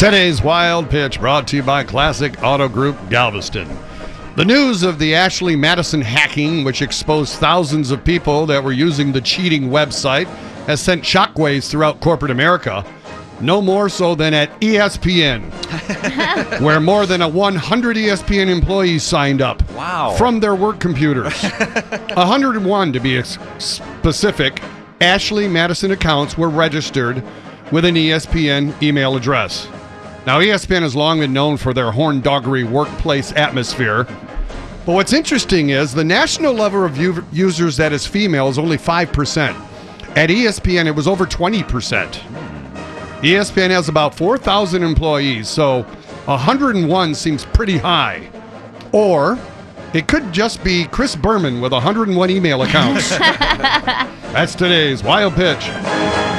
Today's Wild Pitch brought to you by Classic Auto Group Galveston. The news of the Ashley Madison hacking, which exposed thousands of people that were using the cheating website, has sent shockwaves throughout corporate America. No more so than at ESPN, where more than a 100 ESPN employees signed up. Wow. From their work computers. 101 to be ex- specific. Ashley Madison accounts were registered with an ESPN email address. Now, ESPN has long been known for their horndoggery workplace atmosphere. But what's interesting is the national level of u- users that is female is only 5%. At ESPN, it was over 20%. ESPN has about 4,000 employees, so 101 seems pretty high. Or it could just be Chris Berman with 101 email accounts. That's today's Wild Pitch.